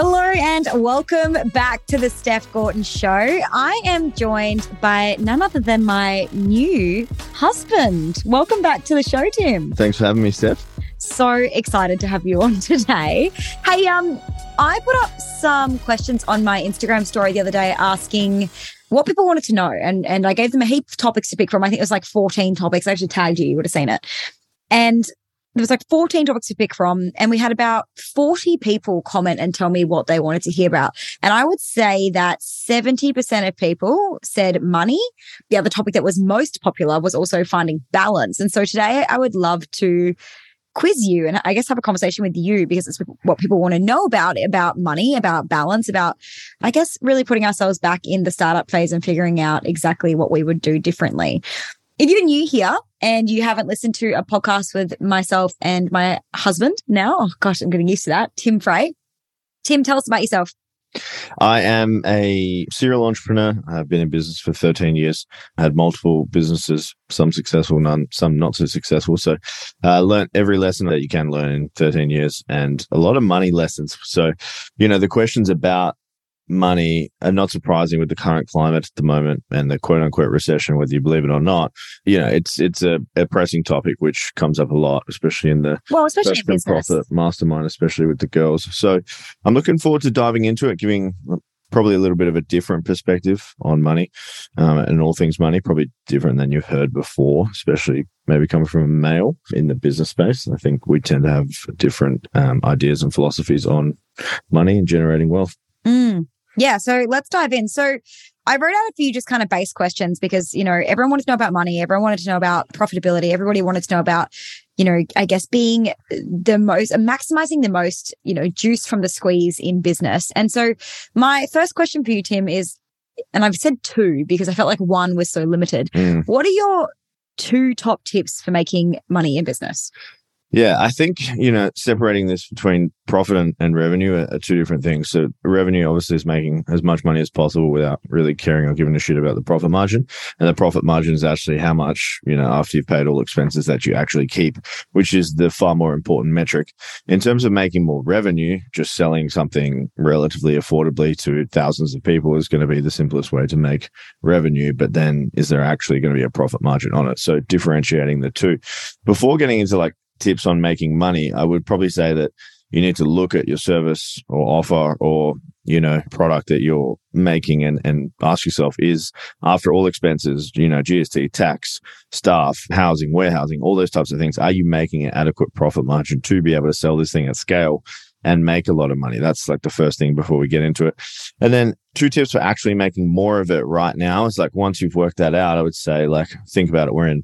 Hello and welcome back to the Steph Gorton Show. I am joined by none other than my new husband. Welcome back to the show, Tim. Thanks for having me, Steph. So excited to have you on today. Hey, um, I put up some questions on my Instagram story the other day asking what people wanted to know, and and I gave them a heap of topics to pick from. I think it was like 14 topics. I actually tagged you, you would have seen it. And there was like 14 topics to pick from and we had about 40 people comment and tell me what they wanted to hear about. And i would say that 70% of people said money. The other topic that was most popular was also finding balance. And so today i would love to quiz you and i guess have a conversation with you because it's what people want to know about about money about balance about i guess really putting ourselves back in the startup phase and figuring out exactly what we would do differently if you're new here and you haven't listened to a podcast with myself and my husband now, oh gosh, I'm getting used to that, Tim Frey. Tim, tell us about yourself. I am a serial entrepreneur. I've been in business for 13 years. I had multiple businesses, some successful, none, some not so successful. So I uh, learned every lesson that you can learn in 13 years and a lot of money lessons. So, you know, the questions about money and not surprising with the current climate at the moment and the quote unquote recession, whether you believe it or not. You know, it's it's a, a pressing topic which comes up a lot, especially in the well, especially in business. profit mastermind, especially with the girls. So I'm looking forward to diving into it, giving probably a little bit of a different perspective on money um, and all things money, probably different than you've heard before, especially maybe coming from a male in the business space. I think we tend to have different um, ideas and philosophies on money and generating wealth. Mm. Yeah. So let's dive in. So I wrote out a few just kind of base questions because, you know, everyone wanted to know about money. Everyone wanted to know about profitability. Everybody wanted to know about, you know, I guess being the most, maximizing the most, you know, juice from the squeeze in business. And so my first question for you, Tim, is, and I've said two because I felt like one was so limited. Mm. What are your two top tips for making money in business? Yeah, I think, you know, separating this between profit and, and revenue are, are, two different things. So revenue obviously is making as much money as possible without really caring or giving a shit about the profit margin. And the profit margin is actually how much, you know, after you've paid all expenses that you actually keep, which is the far more important metric. In terms of making more revenue, just selling something relatively affordably to thousands of people is going to be the simplest way to make revenue. But then is there actually going to be a profit margin on it? So differentiating the two before getting into like tips on making money, I would probably say that you need to look at your service or offer or you know product that you're making and and ask yourself is after all expenses you know gst tax staff housing warehousing all those types of things are you making an adequate profit margin to be able to sell this thing at scale and make a lot of money? That's like the first thing before we get into it. And then two tips for actually making more of it right now is like once you've worked that out i would say like think about it. We're in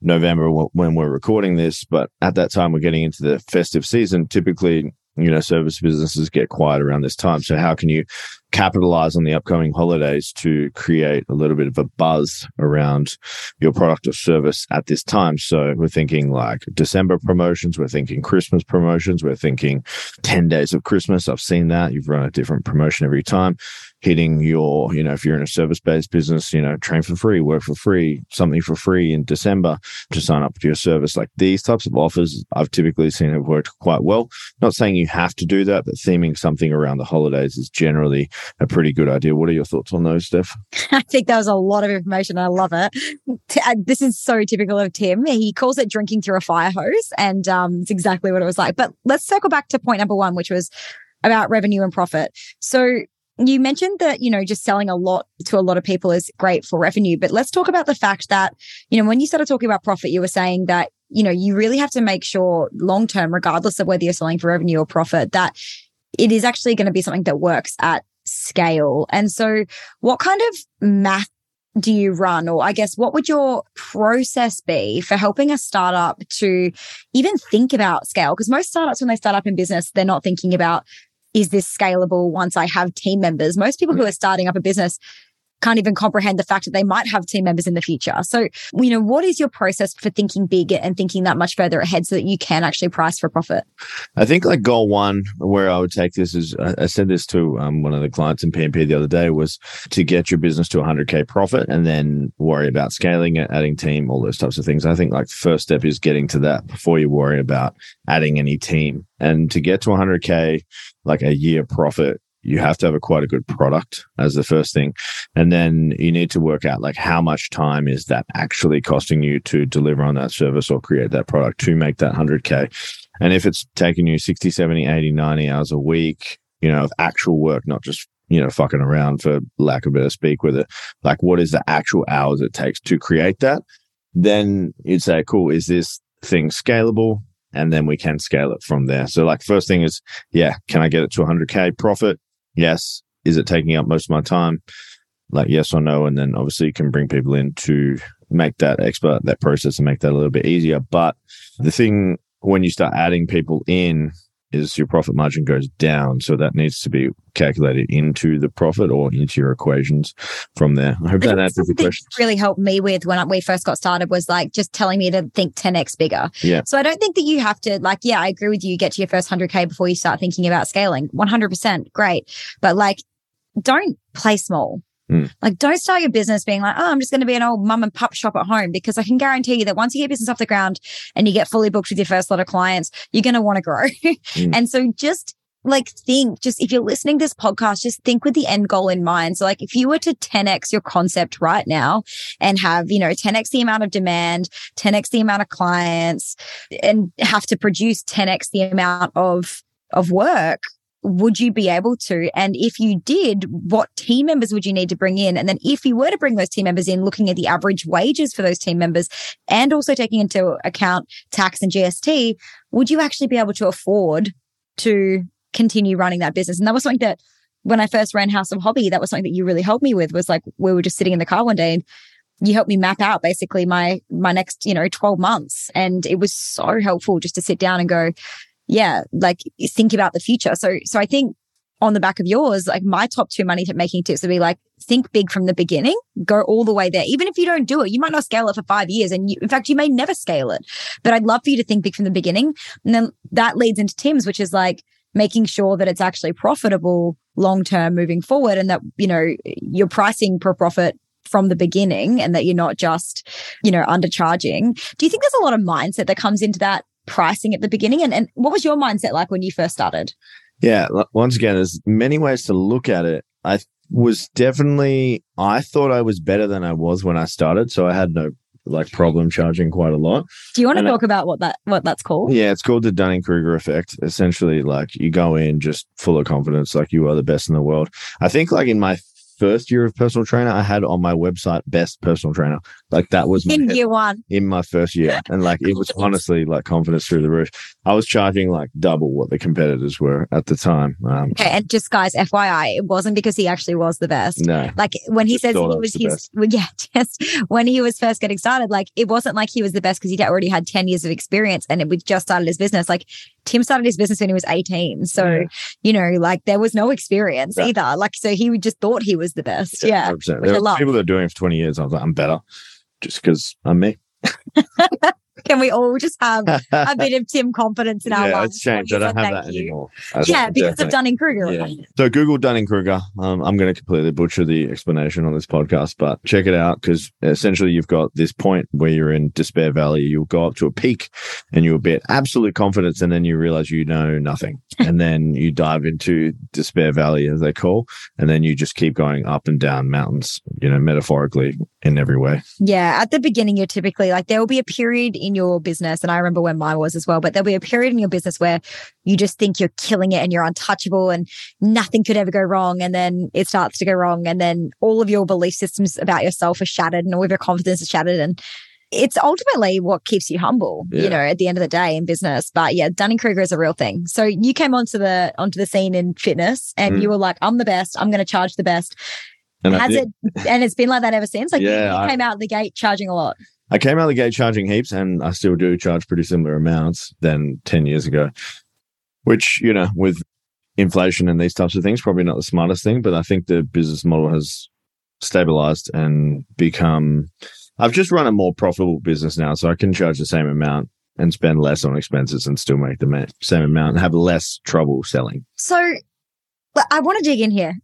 November when we're recording this, but at that time we're getting into the festive season. Typically, you know, service businesses get quiet around this time. So how can you capitalize on the upcoming holidays to create a little bit of a buzz around your product or service at this time. So we're thinking like December promotions, we're thinking Christmas promotions, we're thinking 10 days of Christmas. I've seen that. You've run a different promotion every time. Hitting your, you know, if you're in a service based business, you know, train for free, work for free, something for free in December to sign up to your service. Like these types of offers, I've typically seen have worked quite well. Not saying you have to do that, but theming something around the holidays is generally a pretty good idea. What are your thoughts on those, Steph? I think that was a lot of information. I love it. Uh, this is so typical of Tim. He calls it drinking through a fire hose, and um, it's exactly what it was like. But let's circle back to point number one, which was about revenue and profit. So you mentioned that, you know, just selling a lot to a lot of people is great for revenue, but let's talk about the fact that, you know, when you started talking about profit, you were saying that, you know, you really have to make sure long term, regardless of whether you're selling for revenue or profit, that it is actually going to be something that works at scale. And so, what kind of math do you run? Or I guess, what would your process be for helping a startup to even think about scale? Because most startups, when they start up in business, they're not thinking about, is this scalable once I have team members? Most people who mm. are starting up a business, can't even comprehend the fact that they might have team members in the future. So, you know, what is your process for thinking big and thinking that much further ahead so that you can actually price for profit? I think like goal one, where I would take this is I said this to um, one of the clients in PMP the other day was to get your business to 100K profit and then worry about scaling it, adding team, all those types of things. I think like the first step is getting to that before you worry about adding any team. And to get to 100K, like a year profit, you have to have a quite a good product as the first thing and then you need to work out like how much time is that actually costing you to deliver on that service or create that product to make that 100k and if it's taking you 60 70 80 90 hours a week you know of actual work not just you know fucking around for lack of better speak with it like what is the actual hours it takes to create that then you'd say cool is this thing scalable and then we can scale it from there. So like first thing is, yeah, can I get it to 100k profit? Yes. Is it taking up most of my time? Like yes or no. And then obviously you can bring people in to make that expert that process and make that a little bit easier. But the thing when you start adding people in is your profit margin goes down. So that needs to be calculated into the profit or into your equations from there. I hope that answers the question. Really helped me with when we first got started was like just telling me to think 10x bigger. Yeah. So I don't think that you have to like, yeah, I agree with you. Get to your first 100K before you start thinking about scaling. 100%. Great. But like, don't play small. Mm. Like, don't start your business being like, oh, I'm just going to be an old mum and pup shop at home because I can guarantee you that once you get business off the ground and you get fully booked with your first lot of clients, you're going to want to grow. mm. And so just like think, just if you're listening to this podcast, just think with the end goal in mind. So like if you were to 10x your concept right now and have, you know, 10x the amount of demand, 10x the amount of clients and have to produce 10x the amount of of work would you be able to? And if you did, what team members would you need to bring in? And then if you were to bring those team members in, looking at the average wages for those team members and also taking into account tax and GST, would you actually be able to afford to continue running that business? And that was something that when I first ran House of Hobby, that was something that you really helped me with was like, we were just sitting in the car one day and you helped me map out basically my my next you know 12 months and it was so helpful just to sit down and go yeah, like think about the future. So, so I think on the back of yours, like my top two money making tips would be like, think big from the beginning, go all the way there. Even if you don't do it, you might not scale it for five years. And you, in fact, you may never scale it, but I'd love for you to think big from the beginning. And then that leads into Tim's, which is like making sure that it's actually profitable long term moving forward and that, you know, you're pricing per profit from the beginning and that you're not just, you know, undercharging. Do you think there's a lot of mindset that comes into that pricing at the beginning? And, and what was your mindset like when you first started? Yeah, once again, there's many ways to look at it. I was definitely, I thought I was better than I was when I started. So I had no like problem charging quite a lot. Do you want to and talk I, about what that what that's called? Yeah, it's called the Dunning Kruger effect. Essentially, like you go in just full of confidence, like you are the best in the world. I think like in my first year of personal trainer, I had on my website best personal trainer. Like that was in year one. In my first year. And like it was honestly like confidence through the roof. I was charging like double what the competitors were at the time. Um, okay, and just guys, FYI, it wasn't because he actually was the best. No. Like when he says he was his well, yeah, just when he was first getting started, like it wasn't like he was the best because he already had 10 years of experience and it, we just started his business. Like Tim started his business when he was 18. So, yeah. you know, like there was no experience yeah. either. Like, so he just thought he was the best. Yeah. yeah. People that are doing it for 20 years. I was like, I'm better just because I'm me. Can we all just have a bit of Tim confidence in our yeah, lives? It's changed. I don't have that you. anymore. I yeah, because definitely. of Dunning Kruger. Yeah. So Google Dunning Kruger. Um, I'm going to completely butcher the explanation on this podcast, but check it out because essentially you've got this point where you're in despair valley. You'll go up to a peak and you'll be at absolute confidence, and then you realize you know nothing, and then you dive into despair valley as they call, and then you just keep going up and down mountains. You know, metaphorically in every way. Yeah, at the beginning, you're typically like there will be a period in your business, and I remember when mine was as well, but there'll be a period in your business where you just think you're killing it and you're untouchable and nothing could ever go wrong. And then it starts to go wrong. And then all of your belief systems about yourself are shattered and all of your confidence is shattered. And it's ultimately what keeps you humble, yeah. you know, at the end of the day in business. But yeah, Dunning Kruger is a real thing. So you came onto the onto the scene in fitness and mm. you were like, I'm the best, I'm gonna charge the best. And has it and it's been like that ever since? Like yeah, you, you came out of the gate charging a lot. I came out of the gate charging heaps, and I still do charge pretty similar amounts than 10 years ago, which, you know, with inflation and these types of things, probably not the smartest thing, but I think the business model has stabilized and become. I've just run a more profitable business now, so I can charge the same amount and spend less on expenses and still make the same amount and have less trouble selling. So I want to dig in here.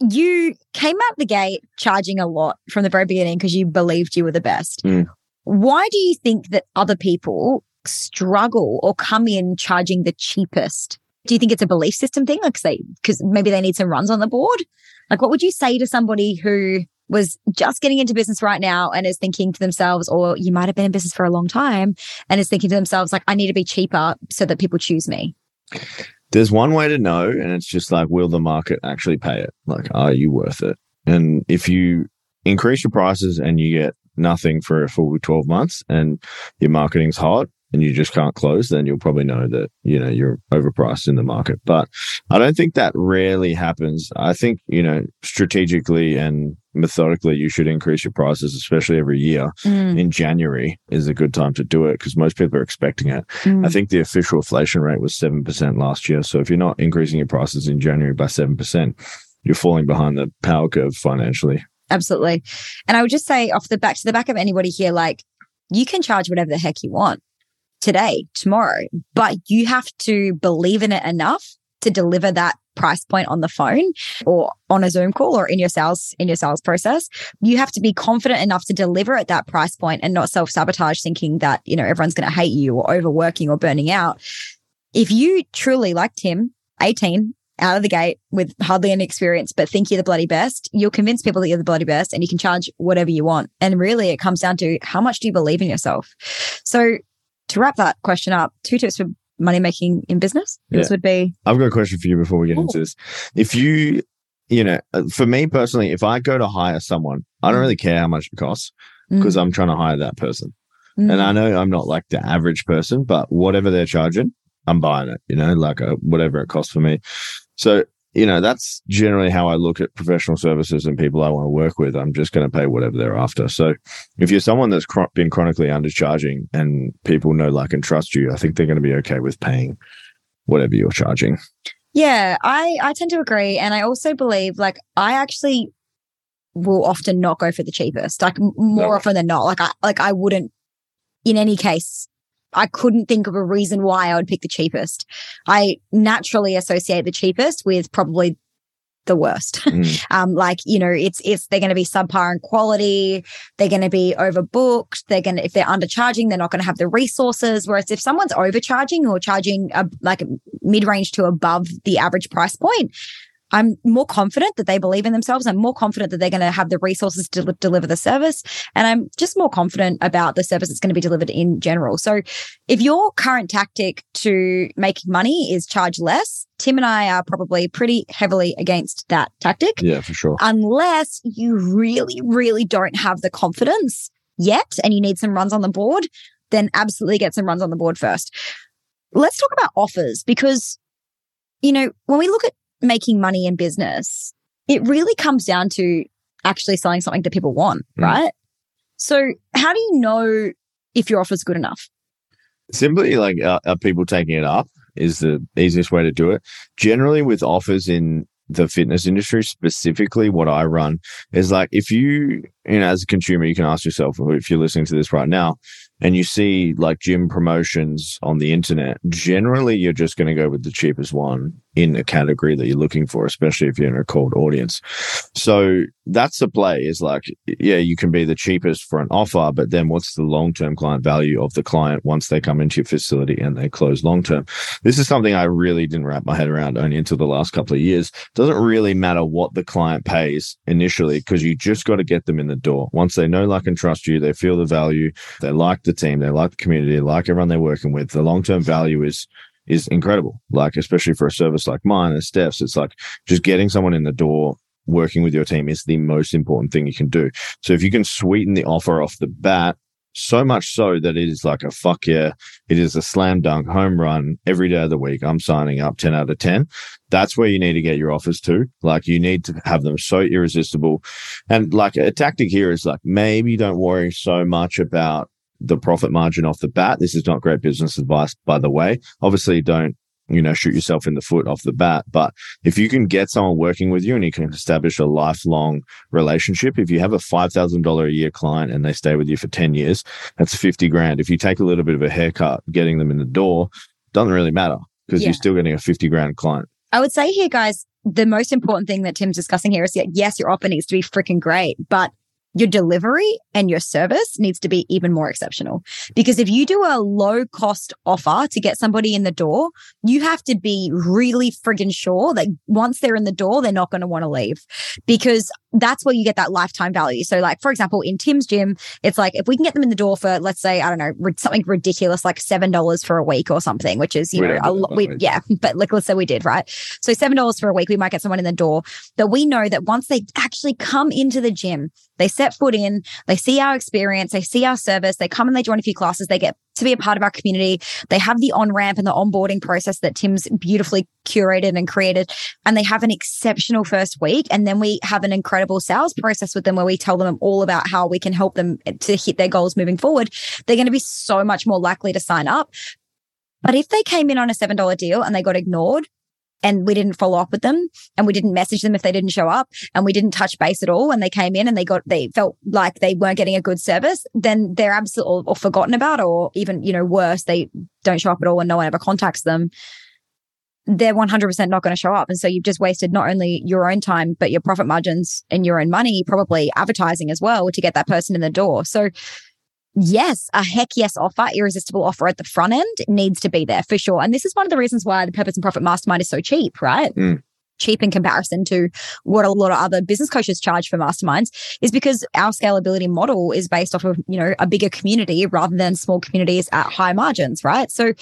You came out the gate charging a lot from the very beginning because you believed you were the best. Mm. Why do you think that other people struggle or come in charging the cheapest? Do you think it's a belief system thing? Like, say, because maybe they need some runs on the board? Like, what would you say to somebody who was just getting into business right now and is thinking to themselves, or you might have been in business for a long time and is thinking to themselves, like, I need to be cheaper so that people choose me? There's one way to know, and it's just like, will the market actually pay it? Like, are you worth it? And if you increase your prices and you get nothing for a full 12 months and your marketing's hot, and you just can't close, then you'll probably know that, you know, you're overpriced in the market. But I don't think that rarely happens. I think, you know, strategically and methodically, you should increase your prices, especially every year. Mm. In January is a good time to do it because most people are expecting it. Mm. I think the official inflation rate was 7% last year. So if you're not increasing your prices in January by 7%, you're falling behind the power curve financially. Absolutely. And I would just say off the back to the back of anybody here, like you can charge whatever the heck you want today, tomorrow, but you have to believe in it enough to deliver that price point on the phone or on a Zoom call or in your sales in your sales process. You have to be confident enough to deliver at that price point and not self-sabotage thinking that, you know, everyone's going to hate you or overworking or burning out. If you truly like Tim, 18, out of the gate with hardly any experience, but think you're the bloody best, you'll convince people that you're the bloody best and you can charge whatever you want. And really, it comes down to how much do you believe in yourself? So, to wrap that question up, two tips for money making in business. Yeah. This would be I've got a question for you before we get Ooh. into this. If you, you know, uh, for me personally, if I go to hire someone, I don't Mm. really care how much it costs Mm. because I'm trying to hire that person. Mm. And I know I'm not like the average person, but whatever they're charging, I'm buying it, you know, like uh whatever it costs for me. So, you know, that's generally how I look at professional services and people I want to work with. I'm just going to pay whatever they're after. So if you're someone that's chro- been chronically undercharging and people know, like, and trust you, I think they're going to be okay with paying whatever you're charging. Yeah, I I tend to agree, and I also believe like I actually will often not go for the cheapest. Like more No. often than not, like I like I wouldn't. In any case, I couldn't think of a reason why I would pick the cheapest. I naturally associate the cheapest with probably the worst. Mm. um, like you know, it's it's they're going to be subpar in quality. They're going to be overbooked. They're going to if they're undercharging, they're not going to have the resources. Whereas if someone's overcharging or charging a, like mid range to above the average price point. I'm more confident that they believe in themselves. I'm more confident that they're going to have the resources to del- deliver the service. And I'm just more confident about the service that's going to be delivered in general. So if your current tactic to make money is charge less, Tim and I are probably pretty heavily against that tactic Yeah, for sure. unless you really, really don't have the confidence yet and you need some runs on the board, then absolutely get some runs on the board first. Let's talk about offers because, you know, when we look at making money in business, it really comes down to actually selling something that people want, Mm. right? So, how do you know if your offer's good enough? Simply like, are, are people taking it up? Is the easiest way to do it. Generally, with offers in the fitness industry, specifically what I run, is like if you, you know, as a consumer, you can ask yourself, if you're listening to this right now, and you see like gym promotions on the internet, generally you're just going to go with the cheapest one in a category that you're looking for, especially if you're in a cold audience. So that's the play is like, yeah, you can be the cheapest for an offer, but then what's the long term client value of the client once they come into your facility and they close long term? This is something I really didn't wrap my head around only until the last couple of years. Doesn't really matter what the client pays initially because you just got to get them in the door. Once they know, like, and trust you, they feel the value, they like the team, they like the community, they like everyone they're working with. The long term value is is incredible. Like, especially for a service like mine and Steph's, it's like just getting someone in the door, working with your team is the most important thing you can do. So if you can sweeten the offer off the bat, so much so that it is like a fuck yeah, it is a slam dunk home run every day of the week. I'm signing up 10 out of 10. That's where you need to get your offers to. Like you need to have them so irresistible. And like a tactic here is like maybe don't worry so much about the profit margin off the bat. This is not great business advice, by the way. Obviously, don't you know, shoot yourself in the foot off the bat. But if you can get someone working with you and you can establish a lifelong relationship, if you have a $5,000 a year client and they stay with you for 10 years, that's 50 grand. If you take a little bit of a haircut getting them in the door, doesn't really matter because yeah. you're still getting a 50 grand client. I would say here, guys, the most important thing that Tim's discussing here is that yes, your offer needs to be freaking great, but your delivery and your service needs to be even more exceptional. Because if you do a low cost offer to get somebody in the door, you have to be really friggin' sure that once they're in the door, they're not going to want to leave because that's where you get that lifetime value. So, like, for example, in Tim's gym, it's like if we can get them in the door for, let's say, I don't know, something ridiculous like $7 for a week or something, which is, you we know, a lot. We, yeah, but like, let's say we did, right? So, $7 for a week, we might get someone in the door that we know that once they actually come into the gym, they set foot in, they see our experience, they see our service, they come and they join a few classes, they get to be a part of our community. They have the on ramp and the onboarding process that Tim's beautifully curated and created. And they have an exceptional first week. And then we have an incredible sales process with them where we tell them all about how we can help them to hit their goals moving forward. They're going to be so much more likely to sign up. But if they came in on a $7 deal and they got ignored, and we didn't follow up with them and we didn't message them if they didn't show up and we didn't touch base at all when they came in and they got they felt like they weren't getting a good service then they're absolutely or forgotten about or even you know worse they don't show up at all and no one ever contacts them. They're 100% not going to show up and so you've just wasted not only your own time but your profit margins and your own money probably advertising as well to get that person in the door. So yes, a heck yes offer, irresistible offer at the front end needs to be there for sure. And this is one of the reasons why the Purpose and Profit Mastermind is so cheap, right? Mm. Cheap in comparison to what a lot of other business coaches charge for masterminds is because our scalability model is based off of, you know, a bigger community rather than small communities at high margins, right? So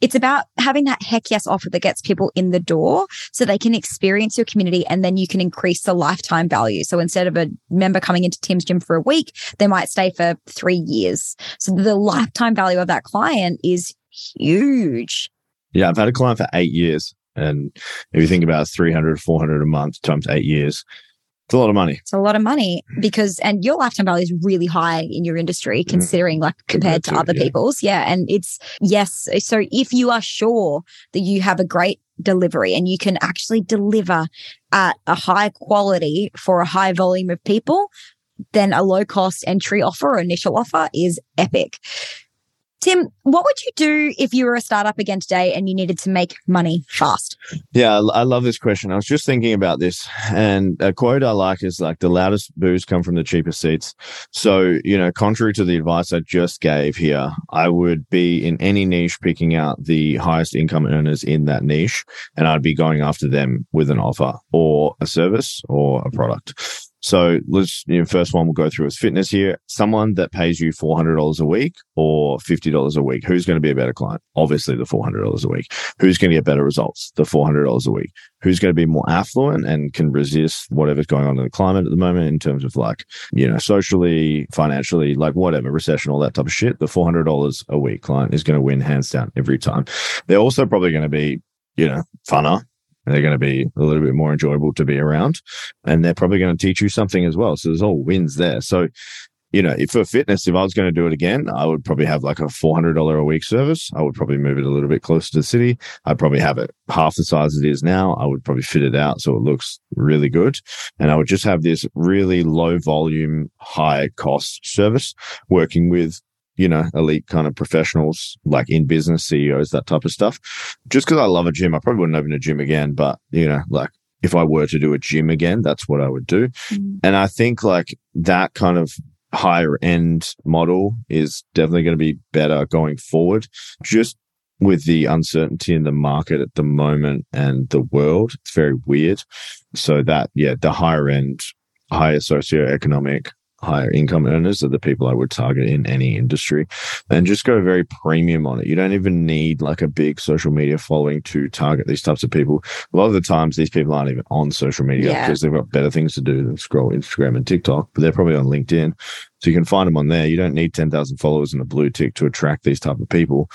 it's about having that heck yes offer that gets people in the door so they can experience your community and then you can increase the lifetime value. So instead of a member coming into Tim's gym for a week, they might stay for three years. So the lifetime value of that client is huge. Yeah, I've had a client for eight years. And if you think about 300, 400 a month times eight years, it's a lot of money. It's a lot of money because, and your lifetime value is really high in your industry, mm-hmm. considering like compared, compared to, to, other yeah. people's. Yeah. And it's, yes. So if you are sure that you have a great delivery and you can actually deliver at a high quality for a high volume of people, then a low cost entry offer or initial offer is epic. Tim, what would you do if you were a startup again today and you needed to make money fast? Yeah, I love this question. I was just thinking about this, and a quote I like is like the loudest boos come from the cheapest seats. So, you know, contrary to the advice I just gave here, I would be in any niche picking out the highest income earners in that niche, and I'd be going after them with an offer or a service or a product. So let's, you know, first one we'll go through is fitness here. Someone that pays you $400 a week or $50 a week, who's going to be a better client? Obviously the $400 a week. Who's going to get better results? The $400 a week. Who's going to be more affluent and can resist whatever's going on in the climate at the moment in terms of like, you know, socially, financially, like whatever, recession, all that type of shit. The $400 a week client is going to win hands down every time. They're also probably going to be, you know, funner they're going to be a little bit more enjoyable to be around. And they're probably going to teach you something as well. So there's all wins there. So, you know, if for fitness, if I was going to do it again, I would probably have like a $400 a week service. I would probably move it a little bit closer to the city. I'd probably have it half the size it is now. I would probably fit it out so it looks really good. And I would just have this really low volume, high cost service working with you know, elite kind of professionals like in business, CEOs, that type of stuff. Just because I love a gym, I probably wouldn't open a gym again, but you know, like if I were to do a gym again, that's what I would do. Mm. And I think like that kind of higher end model is definitely going to be better going forward. Just with the uncertainty in the market at the moment and the world, it's very weird. So that, yeah, the higher end, higher socioeconomic higher income earners are the people I would target in any industry and just go very premium on it. You don't even need like a big social media following to target these types of people. A lot of the times these people aren't even on social media yeah. because they've got better things to do than scroll Instagram and TikTok, but they're probably on LinkedIn. So you can find them on there. You don't need 10,000 followers and a blue tick to attract these type of people.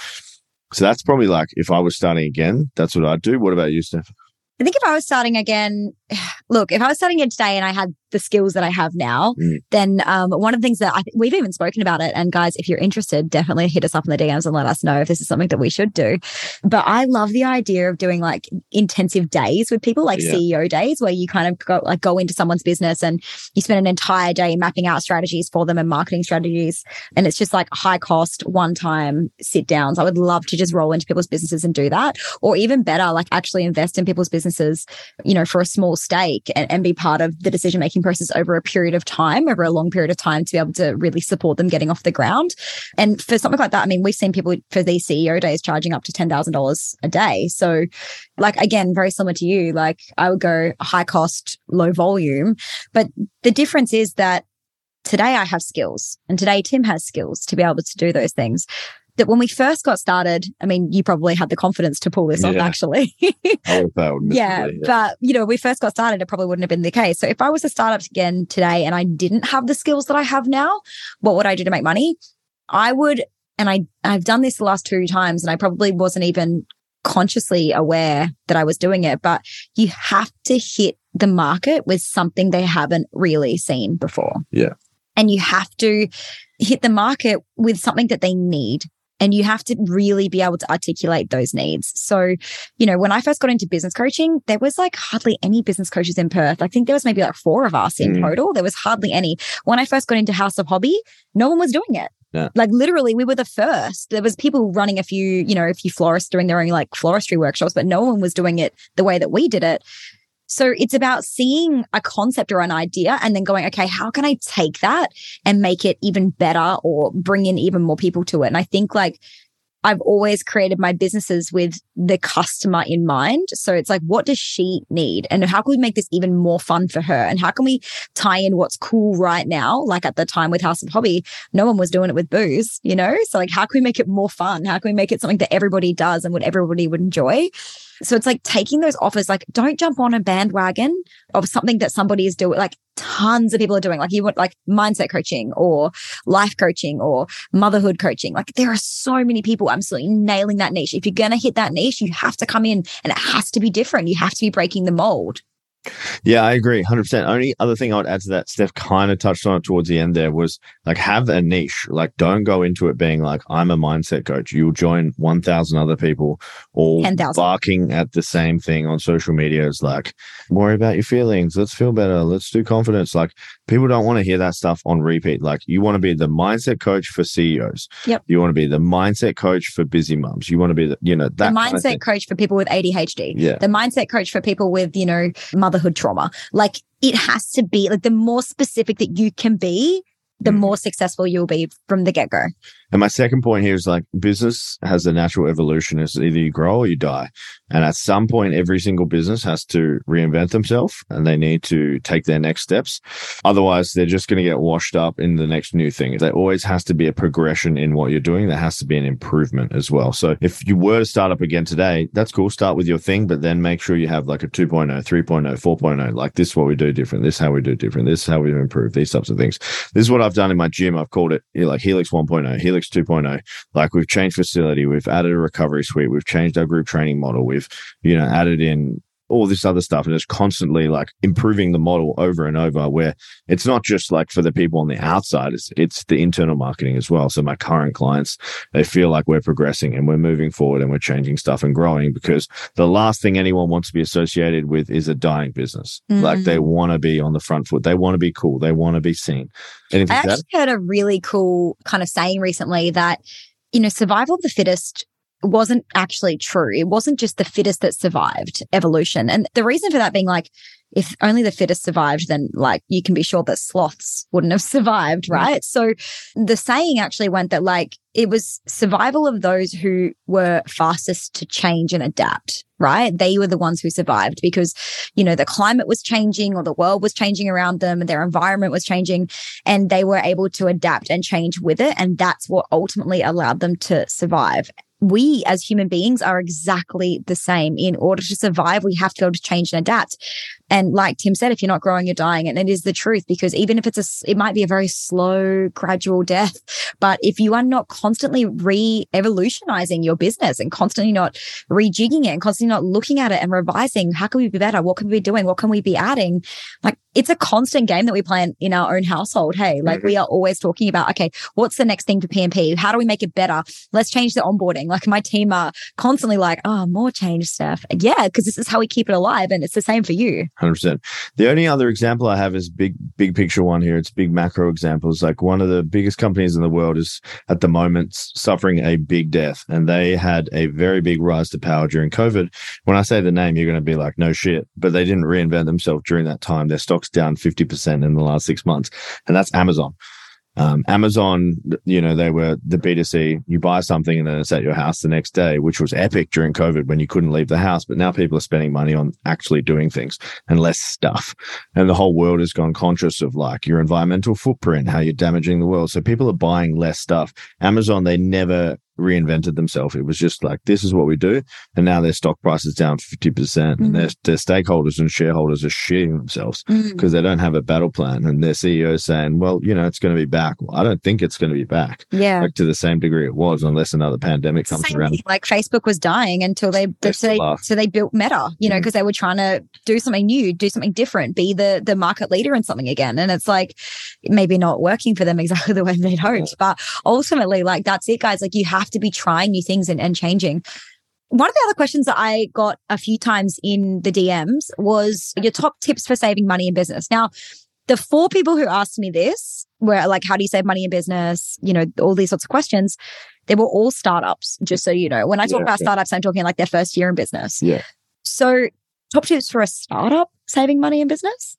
So that's probably like if I was starting again, that's what I'd do. What about you, Steph? I think if I was starting again, look, if I was starting it today and I had the skills that I have now, mm. then um, one of the things that I we've even spoken about it. And guys, if you're interested, definitely hit us up in the DMs and let us know if this is something that we should do. But I love the idea of doing like intensive days with people, like yeah. CEO days, where you kind of go like go into someone's business and you spend an entire day mapping out strategies for them and marketing strategies. And it's just like high cost, one time sit downs. I would love to just roll into people's businesses and do that, or even better, like actually invest in people's businesses, you know, for a small stake and, and be part of the decision making process over a period of time, over a long period of time to be able to really support them getting off the ground. And for something like that, I mean, we've seen people for these CEO days charging up to $10,000 a day. So, like, again, very similar to you, like I would go high cost, low volume. But the difference is that today I have skills and today Tim has skills to be able to do those things that when we first got started, I mean, you probably had the confidence to pull this yeah. off actually. yeah, yeah, but you know, we first got started, it probably wouldn't have been the case. So if I was a startup again today and I didn't have the skills that I have now, what would I do to make money? I would, and I, I've done this the last two times and I probably wasn't even consciously aware that I was doing it, but you have to hit the market with something they haven't really seen before. Yeah. And you have to hit the market with something that they need and you have to really be able to articulate those needs. So, you know, when I first got into business coaching, there was like hardly any business coaches in Perth. I think there was maybe like four of us in mm. total. There was hardly any. When I first got into House of Hobby, no one was doing it. Yeah. Like literally, we were the first. There was people running a few, you know, a few florists doing their own like floristry workshops, but no one was doing it the way that we did it. So it's about seeing a concept or an idea and then going, okay, how can I take that and make it even better or bring in even more people to it? And I think like I've always created my businesses with the customer in mind. So it's like, what does she need? And how can we make this even more fun for her? And how can we tie in what's cool right now? Like at the time with House of Hobby, no one was doing it with booze, you know? So like, how can we make it more fun? How can we make it something that everybody does and what everybody would enjoy? So it's like taking those offers, like don't jump on a bandwagon of something that somebody is doing, like tons of people are doing. Like you want like mindset coaching or life coaching or motherhood coaching. Like there are so many people absolutely nailing that niche. If you're going to hit that niche, you have to come in and it has to be different. You have to be breaking the mold. Yeah, I agree 100%. Only other thing I would add to that, Steph kind of touched on it towards the end there, was like have a niche. Like don't go into it being like, I'm a mindset coach. You'll join 1,000 other people all 10, barking at the same thing on social media. It's like, worry about your feelings. Let's feel better. Let's do confidence. Like people don't want to hear that stuff on repeat. Like you want to be the mindset coach for CEOs. Yep. You want to be the mindset coach for busy moms. You want to be the, you know, that the mindset kind of coach for people with ADHD. Yeah. The mindset coach for people with, you know, motherhood trauma. Like it has to be like the more specific that you can be, the mm. more successful you'll be from the get go. And my second point here is like business has a natural evolution. It's either you grow or you die. And at some point, every single business has to reinvent themselves and they need to take their next steps. Otherwise, they're just going to get washed up in the next new thing. There always has to be a progression in what you're doing. There has to be an improvement as well. So if you were to start up again today, that's cool. Start with your thing, but then make sure you have like a 2.0, 3.0, 4.0. Like this is what we do different. This is how we do different. This is how we improve these types of things. This is what I've done in my gym. I've called it like Helix 1.0, Helix 2.0. Like we've changed facility, we've added a recovery suite, we've changed our group training model, we've, you know, added in all this other stuff and it's constantly like improving the model over and over where it's not just like for the people on the outside it's it's the internal marketing as well. So my current clients they feel like we're progressing and we're moving forward and we're changing stuff and growing because the last thing anyone wants to be associated with is a dying business. Mm. like they mm. want to be on the front foot. They want to be cool. They want to be seen. Anything i actually heard a really cool kind of saying recently that you know survival of the fittest wasn't actually true. It wasn't just the fittest that survived evolution. And the reason for that being like, if only the fittest survived, then like you can be sure that sloths wouldn't have survived, mm-hmm. right? So the saying actually went that like it was survival of those who were fastest to change and adapt, right? They were the ones who survived because, you know, the climate was changing or the world was changing around them and their environment was changing and they were able to adapt and change with it. And that's what ultimately allowed them to survive we as human beings are exactly the same. In order to survive, we have to be able to change and adapt. And like Tim said, if you're not growing, you're dying. And it is the truth because even if it's a, it might be a very slow, gradual death, but if you are not constantly re evolutionizing your business and constantly not rejigging it and constantly not looking at it and revising, how can we be better? What can we be doing? What can we be adding? Like it's a constant game that we play in, in our own household. Hey, like mm-hmm. we are always talking about, okay, what's the next thing for PMP? How do we make it better? Let's change the onboarding. Like my team are constantly like, oh, more change stuff. Yeah, because this is how we keep it alive. And it's the same for you. 100%. The only other example I have is big, big picture one here. It's big macro examples. Like one of the biggest companies in the world is at the moment suffering a big death and they had a very big rise to power during COVID. When I say the name, you're going to be like, no shit, but they didn't reinvent themselves during that time. Their stock's down 50% in the last six months. And that's Amazon. Um, Amazon, you know, they were the B2C. You buy something and then it's at your house the next day, which was epic during COVID when you couldn't leave the house. But now people are spending money on actually doing things and less stuff. And the whole world has gone conscious of like your environmental footprint, how you're damaging the world. So people are buying less stuff. Amazon, they never reinvented themselves. It was just like, this is what we do. And now their stock price is down 50%. Mm. And their, their stakeholders and shareholders are shitting themselves because mm. they don't have a battle plan. And their CEO is saying, well, you know, it's going to be back. Well, I don't think it's going to be back. Yeah. Like to the same degree it was, unless another pandemic comes same around. Like Facebook was dying until they, so they, so they built Meta, you know, because mm. they were trying to do something new, do something different, be the, the market leader in something again. And it's like, maybe not working for them exactly the way they'd hoped. But ultimately, like, that's it, guys. Like, you have to be trying new things and, and changing. One of the other questions that I got a few times in the DMs was your top tips for saving money in business. Now, the four people who asked me this were like, how do you save money in business? You know, all these sorts of questions. They were all startups, just so you know. When I talk yeah, about yeah. startups, I'm talking like their first year in business. Yeah. So, top tips for a startup saving money in business?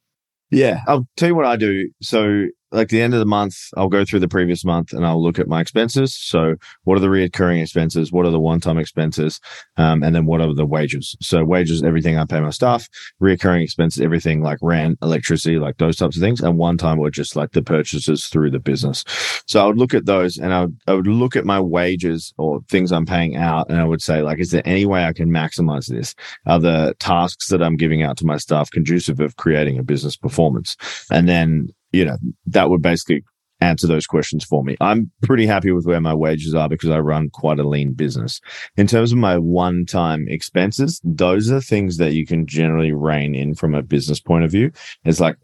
Yeah, I'll tell you what I do. So like the end of the month, I'll go through the previous month and I'll look at my expenses. So, what are the reoccurring expenses? What are the one-time expenses? Um, and then what are the wages? So, wages, everything I pay my staff. Reoccurring expenses, everything like rent, electricity, like those types of things. And one-time were just like the purchases through the business. So, I would look at those and I would, I would look at my wages or things I'm paying out, and I would say, like, is there any way I can maximize this? Are the tasks that I'm giving out to my staff conducive of creating a business performance? And then you know, that would basically answer those questions for me. I'm pretty happy with where my wages are because I run quite a lean business. In terms of my one time expenses, those are things that you can generally rein in from a business point of view. It's like,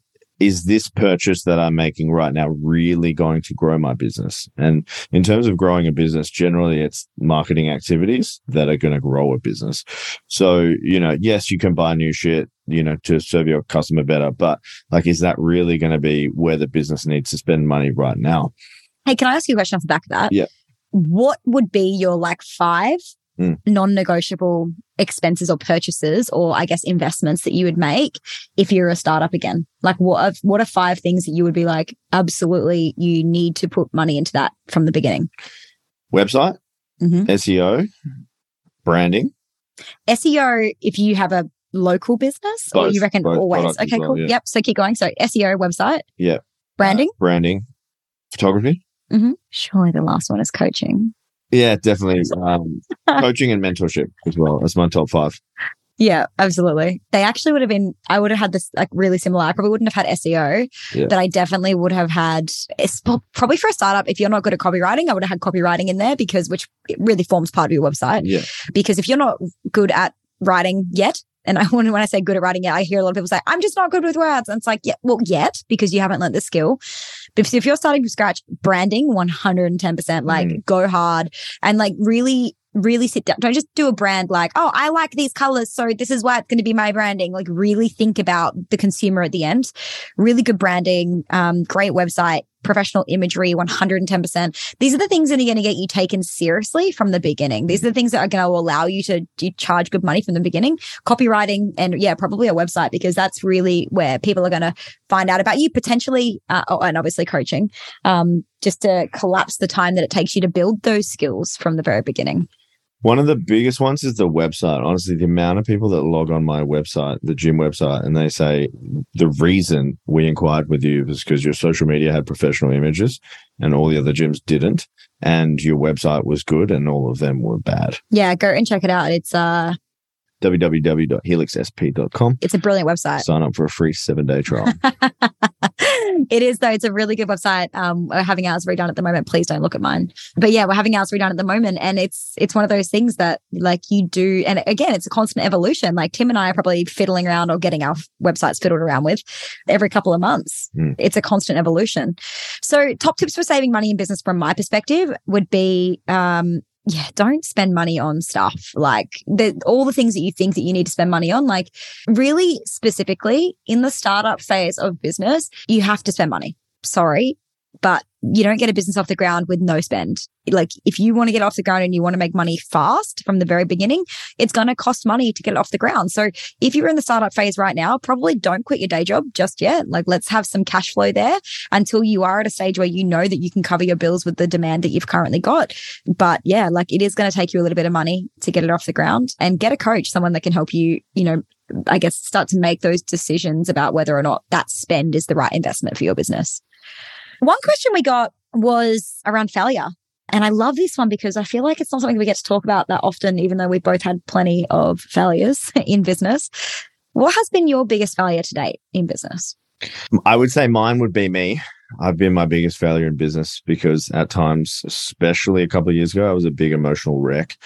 is this purchase that I'm making right now really going to grow my business? And in terms of growing a business, generally it's marketing activities that are going to grow a business. So, you know, yes, you can buy new shit, you know, to serve your customer better, but like, is that really going to be where the business needs to spend money right now? Hey, can I ask you a question off the back of that? Yeah. What would be your like five mm. non-negotiable expenses or purchases or I guess investments that you would make if you're a startup again? Like what are, what are five things that you would be like absolutely you need to put money into that from the beginning? Website, mm-hmm. SEO, branding. SEO if you have a local business both, or you reckon always? Okay, well, cool. Yeah. Yep. So keep going. So SEO website. Yeah. Branding. Uh, branding. Photography. Mm-hmm. Surely the last one is coaching. Yeah, definitely. Um, coaching and mentorship as well. That's my top five. Yeah, absolutely. They actually would have been, I would have had this like really similar. I probably wouldn't have had SEO, yeah. but I definitely would have had, probably for a startup, if you're not good at copywriting, I would have had copywriting in there because, which really forms part of your website. Yeah. Because if you're not good at writing yet, and I when I say good at writing yet, I hear a lot of people say, I'm just not good with words. And it's like, yeah, well, yet, because you haven't learned the skill. But if you're starting from scratch, branding 110%, like mm. go hard and like really really sit down. Don't just do a brand like, oh, I like these colors. So this is why it's going to be my branding. Like really think about the consumer at the end. Really good branding, um, great website, professional imagery 110%. These are the things that are going to get you taken seriously from the beginning. These are the things that are going to allow you to, to charge good money from the beginning. Copywriting and yeah, probably a website because that's really where people are going to find out about you potentially, uh, oh, and obviously coaching, um, just to collapse the time that it takes you to build those skills from the very beginning. One of the biggest ones is the website. Honestly, the amount of people that log on my website, the gym website, and they say the reason we inquired with you was because your social media had professional images and all the other gyms didn't. And your website was good and all of them were bad. Yeah, go and check it out. It's uh www.helixsp.com. It's a brilliant website. Sign up for a free seven day trial. it is though. It's a really good website. Um, we're having ours redone at the moment. Please don't look at mine. But yeah, we're having ours redone at the moment, and it's it's one of those things that like you do. And again, it's a constant evolution. Like Tim and I are probably fiddling around or getting our websites fiddled around with every couple of months. Mm. It's a constant evolution. So, top tips for saving money in business from my perspective would be um, yeah, don't spend money on stuff like the, all the things that you think that you need to spend money on. Like, really specifically in the startup phase of business, you have to spend money. Sorry, but you don't get a business off the ground with no spend. Like if you want to get off the ground and you want to make money fast from the very beginning, it's going to cost money to get it off the ground. So if you're in the startup phase right now, probably don't quit your day job just yet. Like let's have some cash flow there until you are at a stage where you know that you can cover your bills with the demand that you've currently got. But yeah, like it is going to take you a little bit of money to get it off the ground and get a coach, someone that can help you, you know, I guess start to make those decisions about whether or not that spend is the right investment for your business. One question we got was around failure. And I love this one because I feel like it's not something we get to talk about that often, even though we've both had plenty of failures in business. What has been your biggest failure to date in business? I would say mine would be me. I've been my biggest failure in business because at times, especially a couple of years ago, I was a big emotional wreck.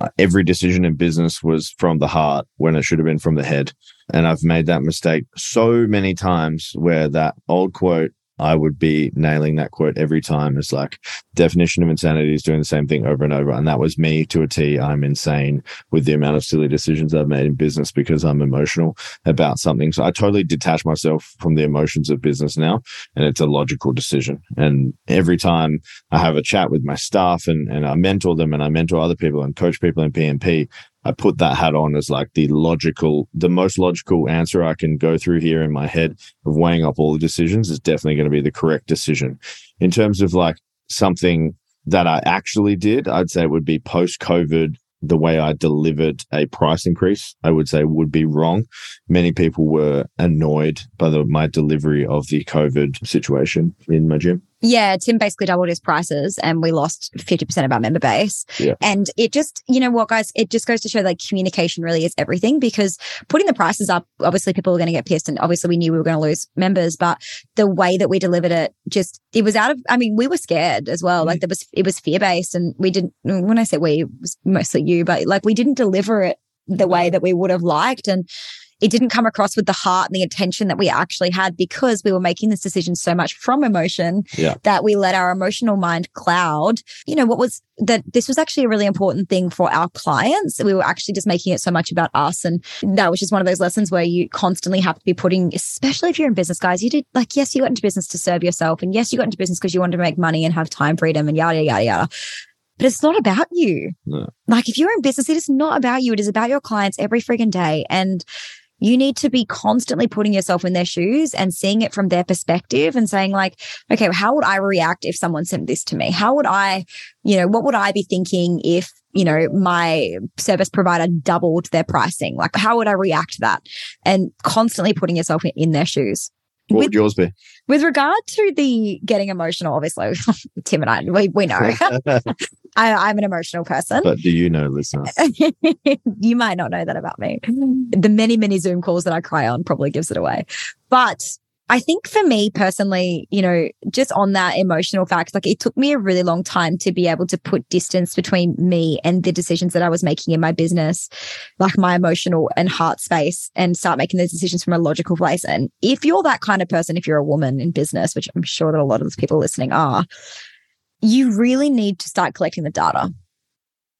Uh, every decision in business was from the heart when it should have been from the head. And I've made that mistake so many times where that old quote, I would be nailing that quote every time. It's like definition of insanity is doing the same thing over and over. And that was me to a T. I'm insane with the amount of silly decisions I've made in business because I'm emotional about something. So I totally detach myself from the emotions of business now. And it's a logical decision. And every time I have a chat with my staff and, and I mentor them and I mentor other people and coach people in PMP, I put that hat on as like the logical, the most logical answer I can go through here in my head of weighing up all the decisions is definitely going to be the correct decision. In terms of like something that I actually did, I'd say it would be post COVID. The way I delivered a price increase, I would say would be wrong. Many people were annoyed by the, my delivery of the COVID situation in my gym. Yeah, Tim basically doubled his prices and we lost 50% of our member base. Yeah. And it just, you know what, guys, it just goes to show like communication really is everything because putting the prices up, obviously people were going to get pissed and obviously we knew we were going to lose members, but the way that we delivered it just, it was out of, I mean, we were scared as well. Like mm. there was, it was fear based and we didn't, when I say we, it was mostly you, but like we didn't deliver it the mm. way that we would have liked. And it didn't come across with the heart and the attention that we actually had because we were making this decision so much from emotion yeah. that we let our emotional mind cloud. You know, what was that this was actually a really important thing for our clients. We were actually just making it so much about us. And that was just one of those lessons where you constantly have to be putting, especially if you're in business, guys, you did like, yes, you got into business to serve yourself. And yes, you got into business because you wanted to make money and have time freedom and yada, yada, yada but it's not about you. No. Like if you're in business, it is not about you. It is about your clients every freaking day. And you need to be constantly putting yourself in their shoes and seeing it from their perspective and saying like, okay, how would I react if someone sent this to me? How would I, you know, what would I be thinking if, you know, my service provider doubled their pricing? Like, how would I react to that? And constantly putting yourself in their shoes. What with, would yours be? With regard to the getting emotional, obviously, Tim and I, we, we know. I, am an emotional person. But do you know, listener? you might not know that about me. The many, many Zoom calls that I cry on probably gives it away. But I think for me personally, you know, just on that emotional fact, like it took me a really long time to be able to put distance between me and the decisions that I was making in my business, like my emotional and heart space, and start making those decisions from a logical place. And if you're that kind of person, if you're a woman in business, which I'm sure that a lot of the people listening are, you really need to start collecting the data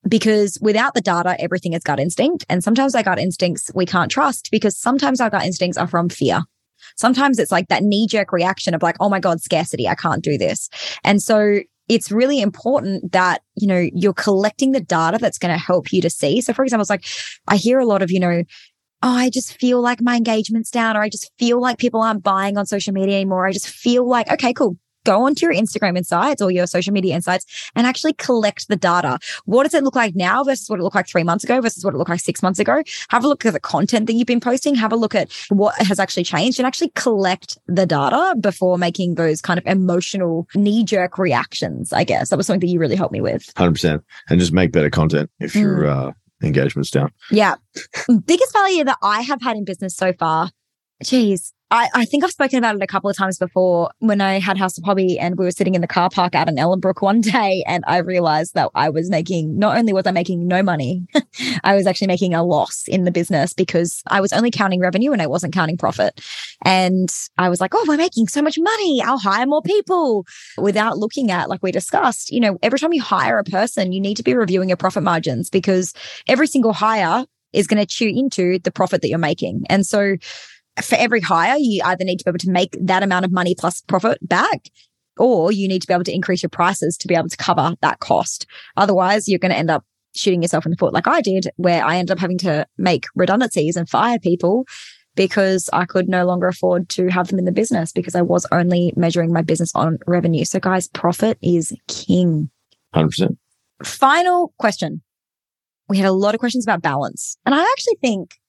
because without the data, everything is gut instinct. And sometimes our gut instincts we can't trust because sometimes our gut instincts are from fear. Sometimes it's like that knee jerk reaction of like, oh my God, scarcity, I can't do this. And so it's really important that, you know, you're collecting the data that's going to help you to see. So for example, it's like, I hear a lot of, you know, oh, I just feel like my engagement's down, or I just feel like people aren't buying on social media anymore. I just feel like, okay, cool go onto your Instagram insights or your social media insights and actually collect the data. What does it look like now versus what it looked like three months ago versus what it looked like six months ago? Have a look at the content that you've been posting. Have a look at what has actually changed and actually collect the data before making those kind of emotional knee jerk reactions. I guess that was something that you really helped me with. 100%. And just make better content if you're, mm. uh, engagements down. Yeah. Biggest failure that I have had in business so far, geez, I, I think I've spoken about it a couple of times before when I had House of Hobby and we were sitting in the car park out in Ellenbrook one day and I realized that I was making, not only was I making no money, I was actually making a loss in the business because I was only counting revenue and I wasn't counting profit. And I was like, oh, we're making so much money. I'll hire more people without looking at, like we discussed, you know, every time you hire a person, you need to be reviewing your profit margins because every single hire is going to chew into the profit that you're making. And so for every hire, you either need to be able to make that amount of money plus profit back, or you need to be able to increase your prices to be able to cover that cost. Otherwise, you're going to end up shooting yourself in the foot like I did, where I ended up having to make redundancies and fire people because I could no longer afford to have them in the business because I was only measuring my business on revenue. So, guys, profit is king. 100%. Final question. We had a lot of questions about balance. And I actually think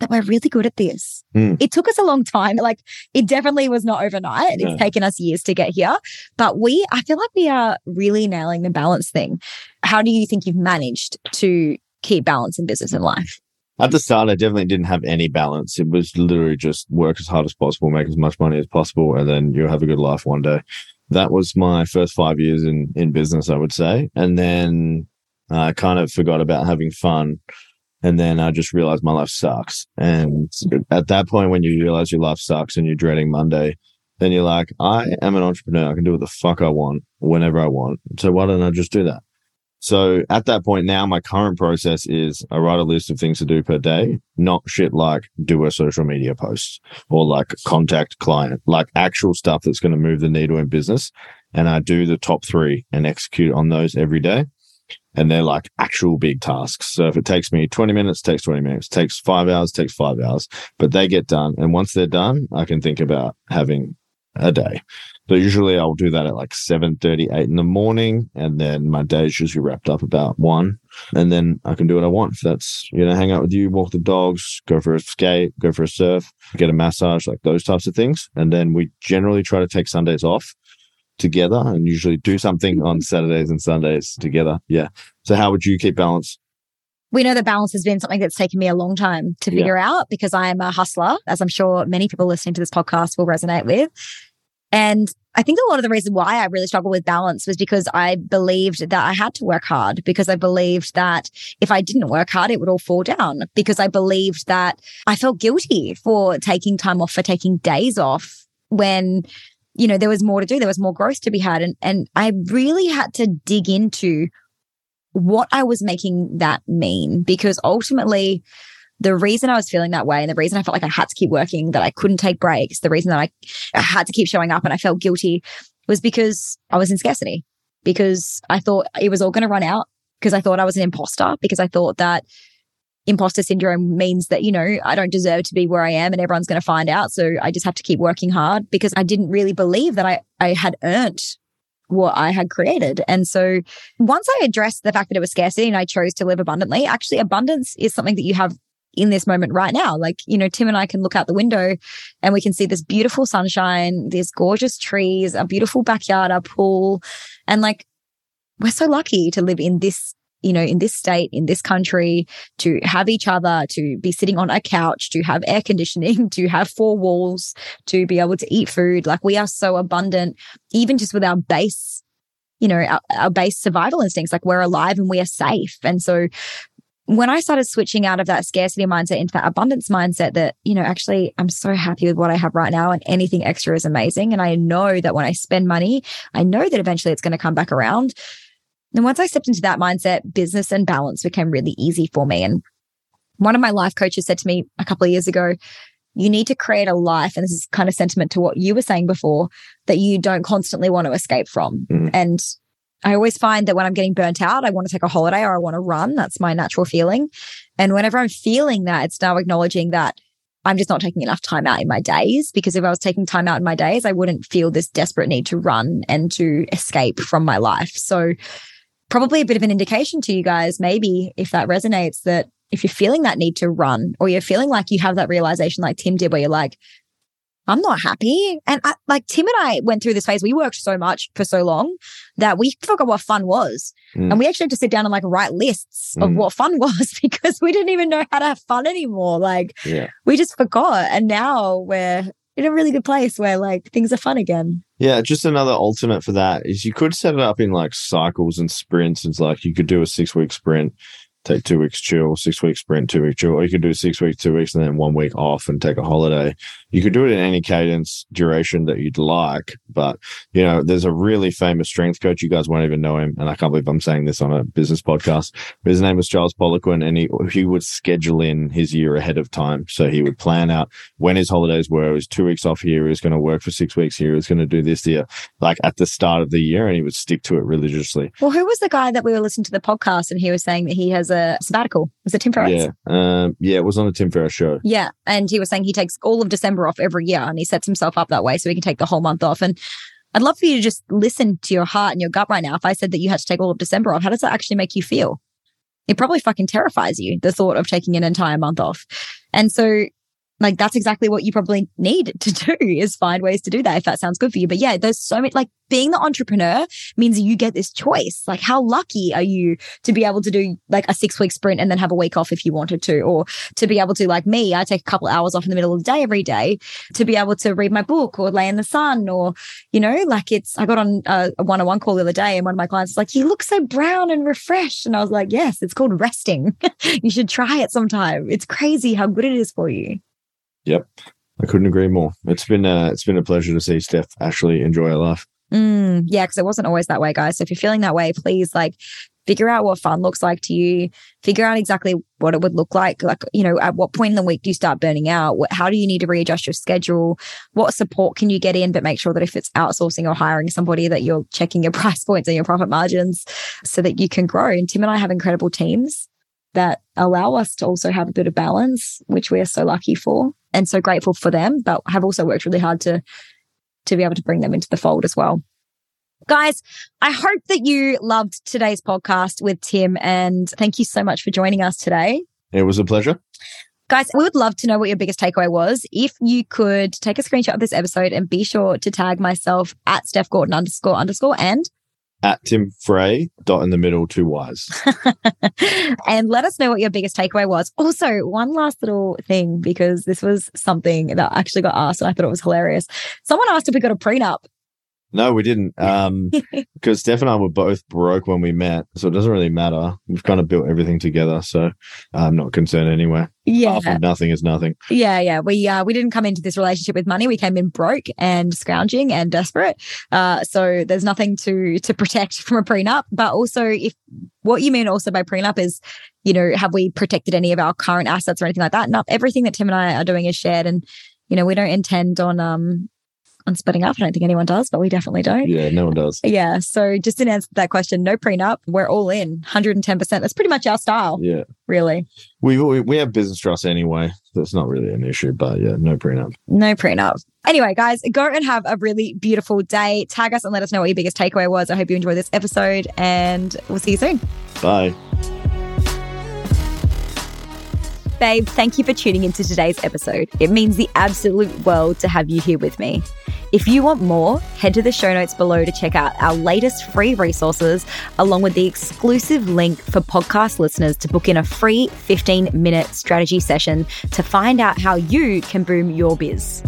that we're really good at this. Mm. It took us a long time. Like it definitely was not overnight. It's taken us years to get here, but we, I feel like we are really nailing the balance thing. How do you think you've managed to keep balance in business and life? At the start, I definitely didn't have any balance. It was literally just work as hard as possible, make as much money as possible, and then you'll have a good life one day. That was my first five years in, in business, I would say. And then I kind of forgot about having fun and then I just realized my life sucks. And at that point, when you realize your life sucks and you're dreading Monday, then you're like, I am an entrepreneur. I can do what the fuck I want whenever I want. So why don't I just do that? So at that point now, my current process is I write a list of things to do per day, not shit like do a social media post or like contact client, like actual stuff that's going to move the needle in business. And I do the top three and execute on those every day and they're like actual big tasks. So if it takes me 20 minutes, takes 20 minutes, takes five hours, takes five hours, but they get done. And once they're done, I can think about having a day. So usually I'll do that at like 7 8 in the morning. And then my day is usually wrapped up about one. And then I can do what I want. If that's, you know, hang out with you, walk the dogs, go for a skate, go for a surf, get a massage, like those types of things. And then we generally try to take Sundays off together and usually do something on Saturdays and Sundays together. Yeah. So how would you keep balance? We know that balance has been something that's taken me a long time to figure yeah. out because I am a hustler, as I'm sure many people listening to this podcast will resonate with. And I think a lot of the reason why I really struggled with balance was because I believed that I had to work hard because I believed that if I didn't work hard, it would all fall down because I believed that I felt guilty for taking time off, for taking days off when you know, there was more to do. There was more growth to be had. And, and I really had to dig into what I was making that mean because ultimately the reason I was feeling that way and the reason I felt like I had to keep working, that I couldn't take breaks, the reason that I, I had to keep showing up and I felt guilty was because I was in scarcity, because I thought it was all going to run out, because I thought I was an imposter, because I thought that imposter syndrome means that, you know, I don't deserve to be where I am and everyone's going to find out. So I just have to keep working hard because I didn't really believe that I, I had earned what I had created. And so once I addressed the fact that it was scarcity and I chose to live abundantly, actually abundance is something that you have in this moment right now. Like, you know, Tim and I can look out the window and we can see this beautiful sunshine, these gorgeous trees, a beautiful backyard, a pool. And like, we're so lucky to live in this you know, in this state, in this country, to have each other, to be sitting on a couch, to have air conditioning, to have four walls, to be able to eat food. Like we are so abundant, even just with our base, you know, our, our base survival instincts, like we're alive and we are safe. And so when I started switching out of that scarcity mindset into that abundance mindset that, you know, actually I'm so happy with what I have right now and anything extra is amazing. And I know that when I spend money, I know that eventually it's going to come back around and once I stepped into that mindset, business and balance became really easy for me. And one of my life coaches said to me a couple of years ago, you need to create a life. And this is kind of sentiment to what you were saying before that you don't constantly want to escape from. Mm. And I always find that when I'm getting burnt out, I want to take a holiday or I want to run. That's my natural feeling. And whenever I'm feeling that, it's now acknowledging that I'm just not taking enough time out in my days because if I was taking time out in my days, I wouldn't feel this desperate need to run and to escape from my life. So probably a bit of an indication to you guys, maybe if that resonates, that if you're feeling that need to run or you're feeling like you have that realization like Tim did, where you're like, I'm not happy. And I, like Tim and I went through this phase. We worked so much for so long that we forgot what fun was. Mm. And we actually had to sit down and like write lists of Mm. what fun was because we didn't even know how to have fun anymore. Like Yeah. we just forgot. And now we're in a really good place where like things are fun again. Yeah, just another alternate for that is you could set it up in like cycles and sprints. It's like you could do a six week sprint, take two weeks chill, six week sprint, two week chill, or you could do six weeks, two weeks, and then one week off and take a holiday. You could do it in any cadence duration that you'd like. But, you know, there's a really famous strength coach. You guys won't even know him. And I can't believe I'm saying this on a business podcast. But his name was Charles Poliquin, and he, he would schedule in his year ahead of time. So he would plan out when his holidays were. It was two weeks off here. He was going to work for six weeks here. He was going to do this here, like at the start of the year, and he would stick to it religiously. Well, who was the guy that we were listening to the podcast and he was saying that he has a sabbatical? Was it Tim Ferriss? Yeah. Um, yeah, it was on the Tim Ferriss show. Yeah. And he was saying he takes all of December off every year and he sets himself up that way so he can take the whole month off. And I'd love for you to just listen to your heart and your gut right now. If I said that you had to take all of December off, how does that actually make you feel? It probably fucking terrifies you, the thought of taking an entire month off. And so, like, that's exactly what you probably need to do is find ways to do that if that sounds good for you. But yeah, there's so many, like, being the entrepreneur means you get this choice. Like, how lucky are you to be able to do like a six week sprint and then have a week off if you wanted to, or to be able to, like me, I take a couple hours off in the middle of the day every day to be able to read my book or lay in the sun or, you know, like it's, I got on a, a one-on-one call the other day and one of my clients was like, you look so brown and refreshed. And I was like, yes, it's called resting. you should try it sometime. It's crazy how good it is for you. I couldn't agree more. It's been uh, it's been a pleasure to see Steph actually enjoy her life. Mm, yeah, because it wasn't always that way, guys. So if you're feeling that way, please like figure out what fun looks like to you. Figure out exactly what it would look like. Like, you know, at what point in the week do you start burning out? What, how do you need to readjust your schedule? What support can you get in? But make sure that if it's outsourcing or hiring somebody, that you're checking your price points and your profit margins so that you can grow. And Tim and I have incredible teams that allow us to also have a bit of balance, which we are so lucky for and so grateful for them, but have also worked really hard to to be able to bring them into the fold as well. Guys, I hope that you loved today's podcast with Tim and thank you so much for joining us today. It was a pleasure. Guys, we would love to know what your biggest takeaway was. If you could take a screenshot of this episode and be sure to tag myself at Steph Gorton underscore underscore and At Tim Frey, dot in the middle, two Y's. and let us know what your biggest takeaway was. Also, one last little thing, because this was something that actually got asked and I thought it was hilarious. Someone asked if we got a prenup. No, we didn't. Um, because Steph and I were both broke when we met, so it doesn't really matter. We've kind of built everything together, so I'm not concerned anyway. Yeah. Nothing is nothing. Yeah, yeah. We uh, we didn't come into this relationship with money. We came in broke and scrounging and desperate. Uh, so there's nothing to to protect from a prenup. But also, if what you mean also by prenup is, you know, have we protected any of our current assets or anything like that? Not everything that Tim and I are doing is shared, and you know, we don't intend on um on splitting up. I don't think anyone does, but we definitely don't. Yeah, no one does. Yeah. So just in answer to that question, no prenup. We're all in 110%. That's pretty much our style, Yeah, really. we we, we have business trust anyway. That's not really an issue, but yeah, no prenup. No prenup. Anyway, guys, go and have a really beautiful day. Tag us and let us know what your biggest takeaway was. I hope you enjoyed this episode and we'll see you soon. Bye. Babe, thank you for tuning into today's episode. It means the absolute world to have you here with me. If you want more, head to the show notes below to check out our latest free resources, along with the exclusive link for podcast listeners to book in a free 15 minute strategy session to find out how you can boom your biz.